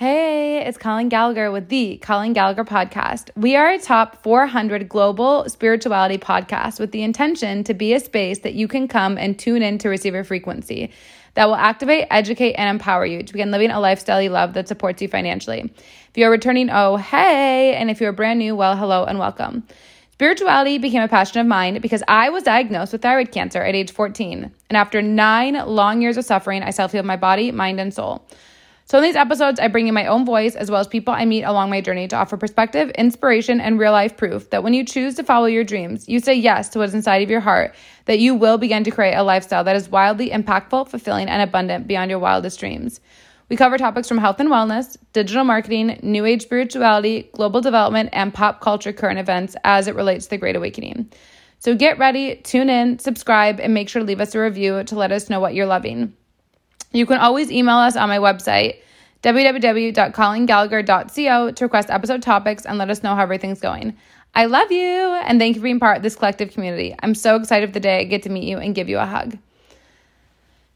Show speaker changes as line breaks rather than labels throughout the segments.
Hey, it's Colleen Gallagher with the Colleen Gallagher Podcast. We are a top 400 global spirituality podcast with the intention to be a space that you can come and tune in to receive a frequency that will activate, educate, and empower you to begin living a lifestyle you love that supports you financially. If you're returning, oh, hey. And if you're brand new, well, hello and welcome. Spirituality became a passion of mine because I was diagnosed with thyroid cancer at age 14. And after nine long years of suffering, I self healed my body, mind, and soul. So, in these episodes, I bring you my own voice as well as people I meet along my journey to offer perspective, inspiration, and real life proof that when you choose to follow your dreams, you say yes to what's inside of your heart, that you will begin to create a lifestyle that is wildly impactful, fulfilling, and abundant beyond your wildest dreams. We cover topics from health and wellness, digital marketing, new age spirituality, global development, and pop culture current events as it relates to the Great Awakening. So get ready, tune in, subscribe, and make sure to leave us a review to let us know what you're loving. You can always email us on my website, www.colleengallagher.co, to request episode topics and let us know how everything's going. I love you and thank you for being part of this collective community. I'm so excited for the day I get to meet you and give you a hug.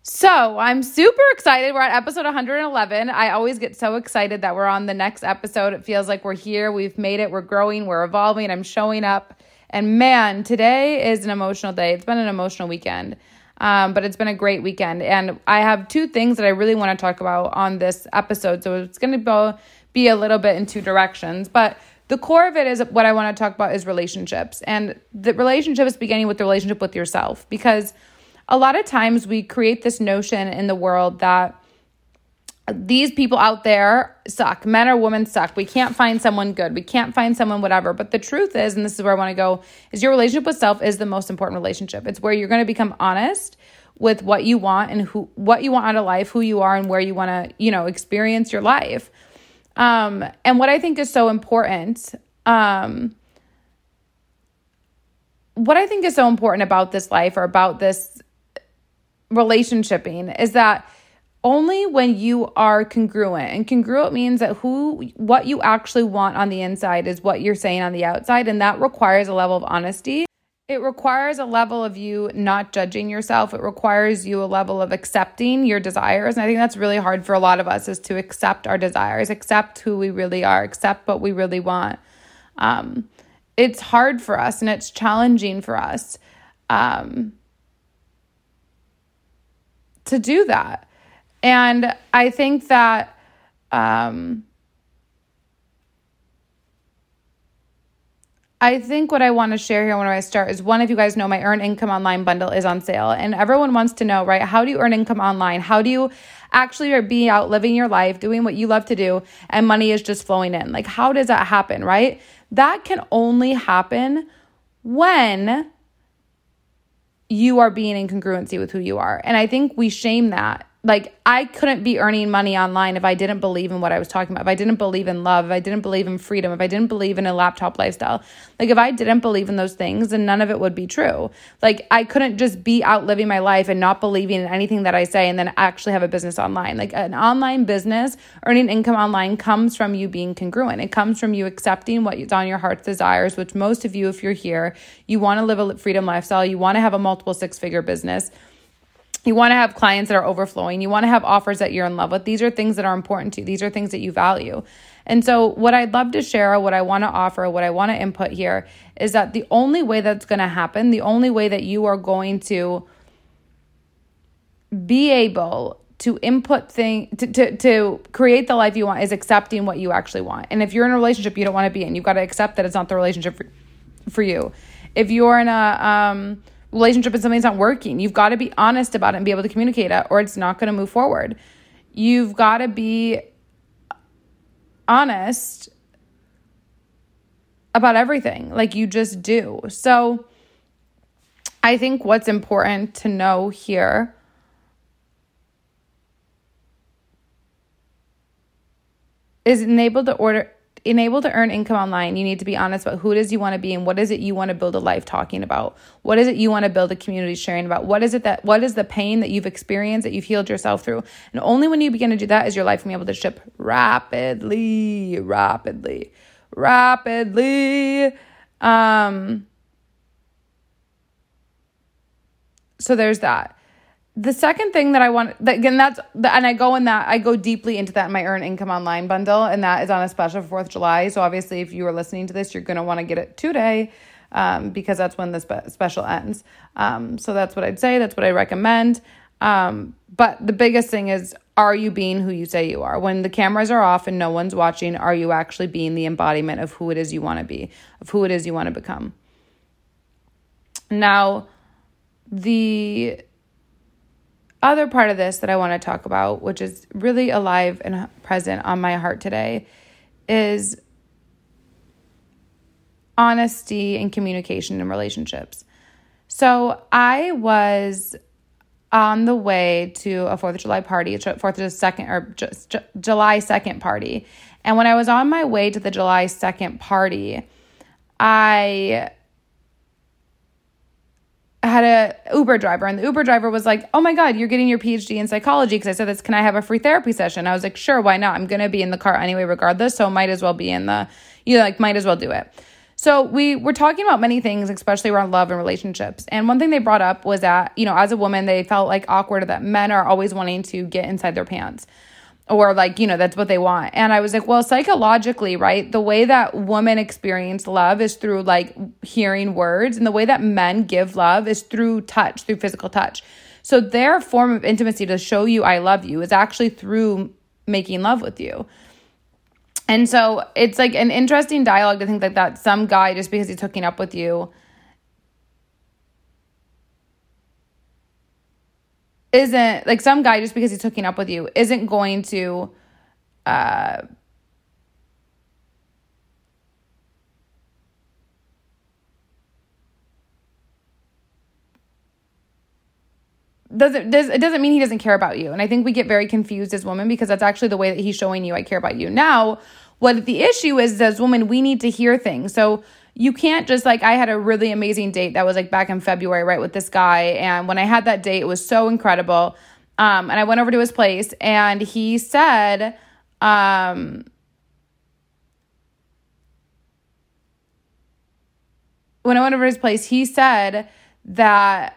So, I'm super excited. We're at episode 111. I always get so excited that we're on the next episode. It feels like we're here, we've made it, we're growing, we're evolving, I'm showing up. And man, today is an emotional day. It's been an emotional weekend. Um, but it's been a great weekend. And I have two things that I really want to talk about on this episode. So it's going to be a little bit in two directions. But the core of it is what I want to talk about is relationships. And the relationship is beginning with the relationship with yourself. Because a lot of times we create this notion in the world that these people out there suck. Men or women suck. We can't find someone good. We can't find someone whatever. But the truth is, and this is where I want to go, is your relationship with self is the most important relationship. It's where you're going to become honest with what you want and who what you want out of life, who you are and where you want to, you know, experience your life. Um, and what I think is so important, um, what I think is so important about this life or about this relationshiping is that only when you are congruent. And congruent means that who what you actually want on the inside is what you're saying on the outside and that requires a level of honesty. It requires a level of you not judging yourself. It requires you a level of accepting your desires. And I think that's really hard for a lot of us is to accept our desires, accept who we really are, accept what we really want. Um, it's hard for us and it's challenging for us um, to do that. And I think that um, I think what I want to share here when I start is one, if you guys know, my Earn Income Online bundle is on sale. And everyone wants to know, right? How do you earn income online? How do you actually be out living your life, doing what you love to do, and money is just flowing in? Like, how does that happen, right? That can only happen when you are being in congruency with who you are. And I think we shame that like I couldn't be earning money online if I didn't believe in what I was talking about. If I didn't believe in love, if I didn't believe in freedom, if I didn't believe in a laptop lifestyle. Like if I didn't believe in those things, then none of it would be true. Like I couldn't just be out living my life and not believing in anything that I say and then actually have a business online. Like an online business, earning income online comes from you being congruent. It comes from you accepting what's on your heart's desires, which most of you if you're here, you want to live a freedom lifestyle, you want to have a multiple six-figure business you want to have clients that are overflowing. You want to have offers that you're in love with. These are things that are important to you. These are things that you value. And so, what I'd love to share, what I want to offer, what I want to input here is that the only way that's going to happen, the only way that you are going to be able to input thing to, to, to create the life you want is accepting what you actually want. And if you're in a relationship you don't want to be in, you've got to accept that it's not the relationship for, for you. If you're in a um relationship and something's not working. You've got to be honest about it and be able to communicate it, or it's not going to move forward. You've got to be honest about everything, like you just do. So, I think what's important to know here is enable to order enable to earn income online, you need to be honest about who it is you want to be and what is it you want to build a life talking about. What is it you want to build a community sharing about? What is it that what is the pain that you've experienced that you've healed yourself through? And only when you begin to do that is your life going to be able to ship rapidly, rapidly, rapidly. Um so there's that. The second thing that I want, that, again, that's, and I go in that, I go deeply into that in my Earn Income Online bundle, and that is on a special for 4th of July. So obviously, if you are listening to this, you're going to want to get it today um, because that's when the spe- special ends. Um, so that's what I'd say. That's what I recommend. Um, but the biggest thing is, are you being who you say you are? When the cameras are off and no one's watching, are you actually being the embodiment of who it is you want to be, of who it is you want to become? Now, the other part of this that I want to talk about, which is really alive and present on my heart today, is honesty and communication in relationships. So I was on the way to a Fourth of July party, Fourth of second or just July second party, and when I was on my way to the July second party, I had a Uber driver and the Uber driver was like, "Oh my god, you're getting your PhD in psychology because I said this, can I have a free therapy session?" I was like, "Sure, why not? I'm to be in the car anyway regardless, so might as well be in the you know, like might as well do it." So we were talking about many things, especially around love and relationships. And one thing they brought up was that, you know, as a woman, they felt like awkward that men are always wanting to get inside their pants or like you know that's what they want. And i was like well psychologically right the way that women experience love is through like hearing words and the way that men give love is through touch through physical touch. So their form of intimacy to show you i love you is actually through making love with you. And so it's like an interesting dialogue to think that that some guy just because he's hooking up with you isn't like some guy just because he's hooking up with you isn't going to uh doesn't does it doesn't mean he doesn't care about you. And I think we get very confused as women because that's actually the way that he's showing you I care about you. Now, what the issue is as women, we need to hear things. So you can't just like I had a really amazing date that was like back in February, right, with this guy. And when I had that date, it was so incredible. Um, and I went over to his place and he said, um, when I went over to his place, he said that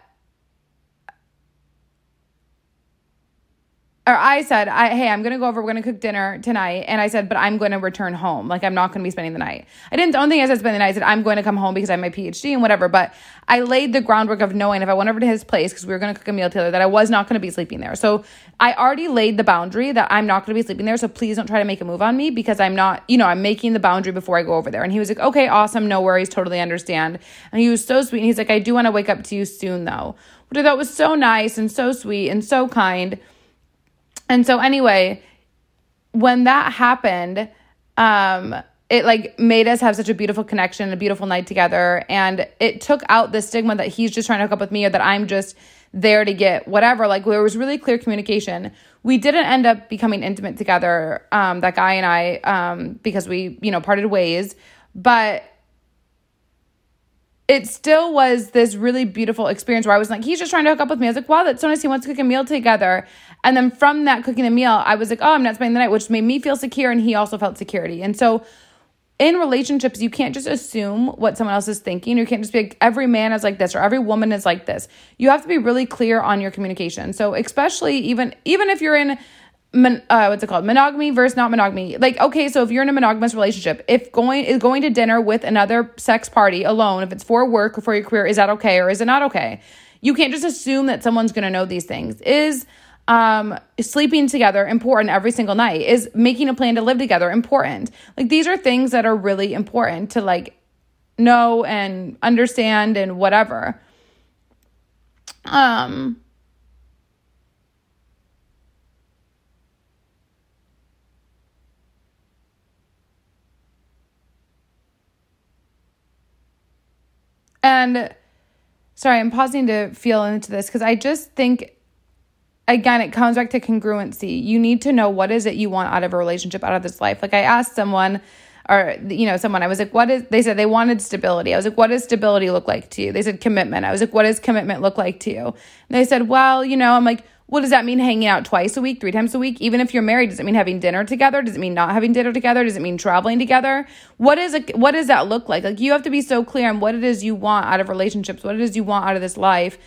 or I said, I, hey, I'm gonna go over, we're gonna cook dinner tonight. And I said, but I'm gonna return home. Like I'm not gonna be spending the night. I didn't don't think I said spend the night. I said I'm going to come home because I have my PhD and whatever. But I laid the groundwork of knowing if I went over to his place because we were gonna cook a meal together that I was not gonna be sleeping there. So I already laid the boundary that I'm not gonna be sleeping there. So please don't try to make a move on me because I'm not, you know, I'm making the boundary before I go over there. And he was like, okay, awesome, no worries, totally understand. And he was so sweet. And he's like, I do want to wake up to you soon though, which I thought was so nice and so sweet and so kind. And so anyway, when that happened, um, it like made us have such a beautiful connection, a beautiful night together, and it took out the stigma that he's just trying to hook up with me or that I'm just there to get whatever. Like there was really clear communication. We didn't end up becoming intimate together, um, that guy and I, um, because we, you know, parted ways. But it still was this really beautiful experience where I was like, he's just trying to hook up with me. I was like, wow, that's so nice. He wants to cook a meal together. And then from that cooking a meal, I was like, oh, I'm not spending the night, which made me feel secure. And he also felt security. And so in relationships, you can't just assume what someone else is thinking. You can't just be like, every man is like this or every woman is like this. You have to be really clear on your communication. So especially even even if you're in mon, uh, what's it called? Monogamy versus not monogamy. Like okay so if you're in a monogamous relationship if going is going to dinner with another sex party alone if it's for work or for your career is that okay or is it not okay? You can't just assume that someone's going to know these things. Is um sleeping together important every single night? Is making a plan to live together important? Like these are things that are really important to like know and understand and whatever. Um And sorry, I'm pausing to feel into this because I just think again it comes back to congruency. You need to know what is it you want out of a relationship, out of this life. Like I asked someone or you know someone i was like what is they said they wanted stability i was like what does stability look like to you they said commitment i was like what does commitment look like to you and they said well you know i'm like what does that mean hanging out twice a week, three times a week? Even if you're married, does it mean having dinner together? Does it mean not having dinner together? Does it mean traveling together? What is a, what does that look like? Like you have to be so clear on what it is you want out of relationships, what it is you want out of this life.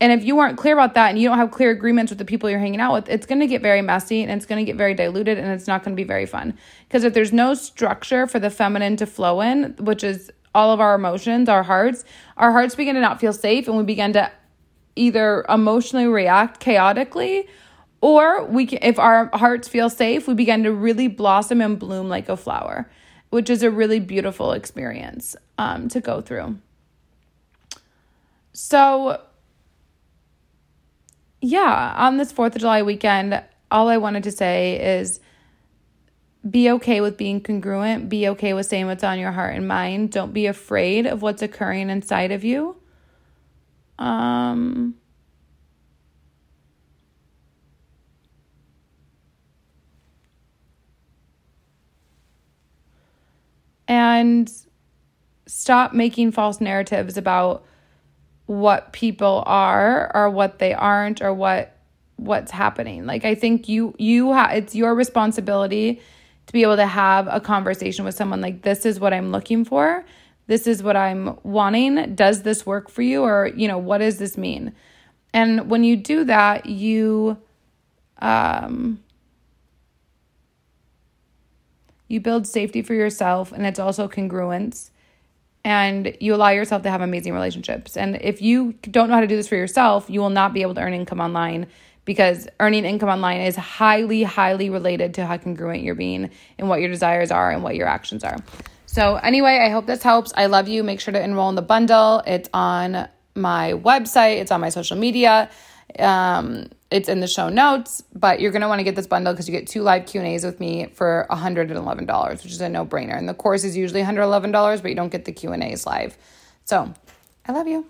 And if you aren't clear about that and you don't have clear agreements with the people you're hanging out with, it's going to get very messy and it's going to get very diluted and it's not going to be very fun. Because if there's no structure for the feminine to flow in, which is all of our emotions, our hearts, our hearts begin to not feel safe and we begin to either emotionally react chaotically or we can, if our hearts feel safe, we begin to really blossom and bloom like a flower, which is a really beautiful experience um, to go through. So, yeah, on this 4th of July weekend, all I wanted to say is be okay with being congruent. Be okay with saying what's on your heart and mind. Don't be afraid of what's occurring inside of you. Um, and stop making false narratives about what people are or what they aren't or what what's happening. Like i think you you ha- it's your responsibility to be able to have a conversation with someone like this is what i'm looking for this is what i'm wanting does this work for you or you know what does this mean and when you do that you um you build safety for yourself and it's also congruence and you allow yourself to have amazing relationships. And if you don't know how to do this for yourself, you will not be able to earn income online because earning income online is highly, highly related to how congruent you're being and what your desires are and what your actions are. So, anyway, I hope this helps. I love you. Make sure to enroll in the bundle. It's on my website, it's on my social media. Um, it's in the show notes, but you're going to want to get this bundle because you get two live Q&As with me for $111, which is a no-brainer. And the course is usually $111, but you don't get the Q&As live. So, I love you.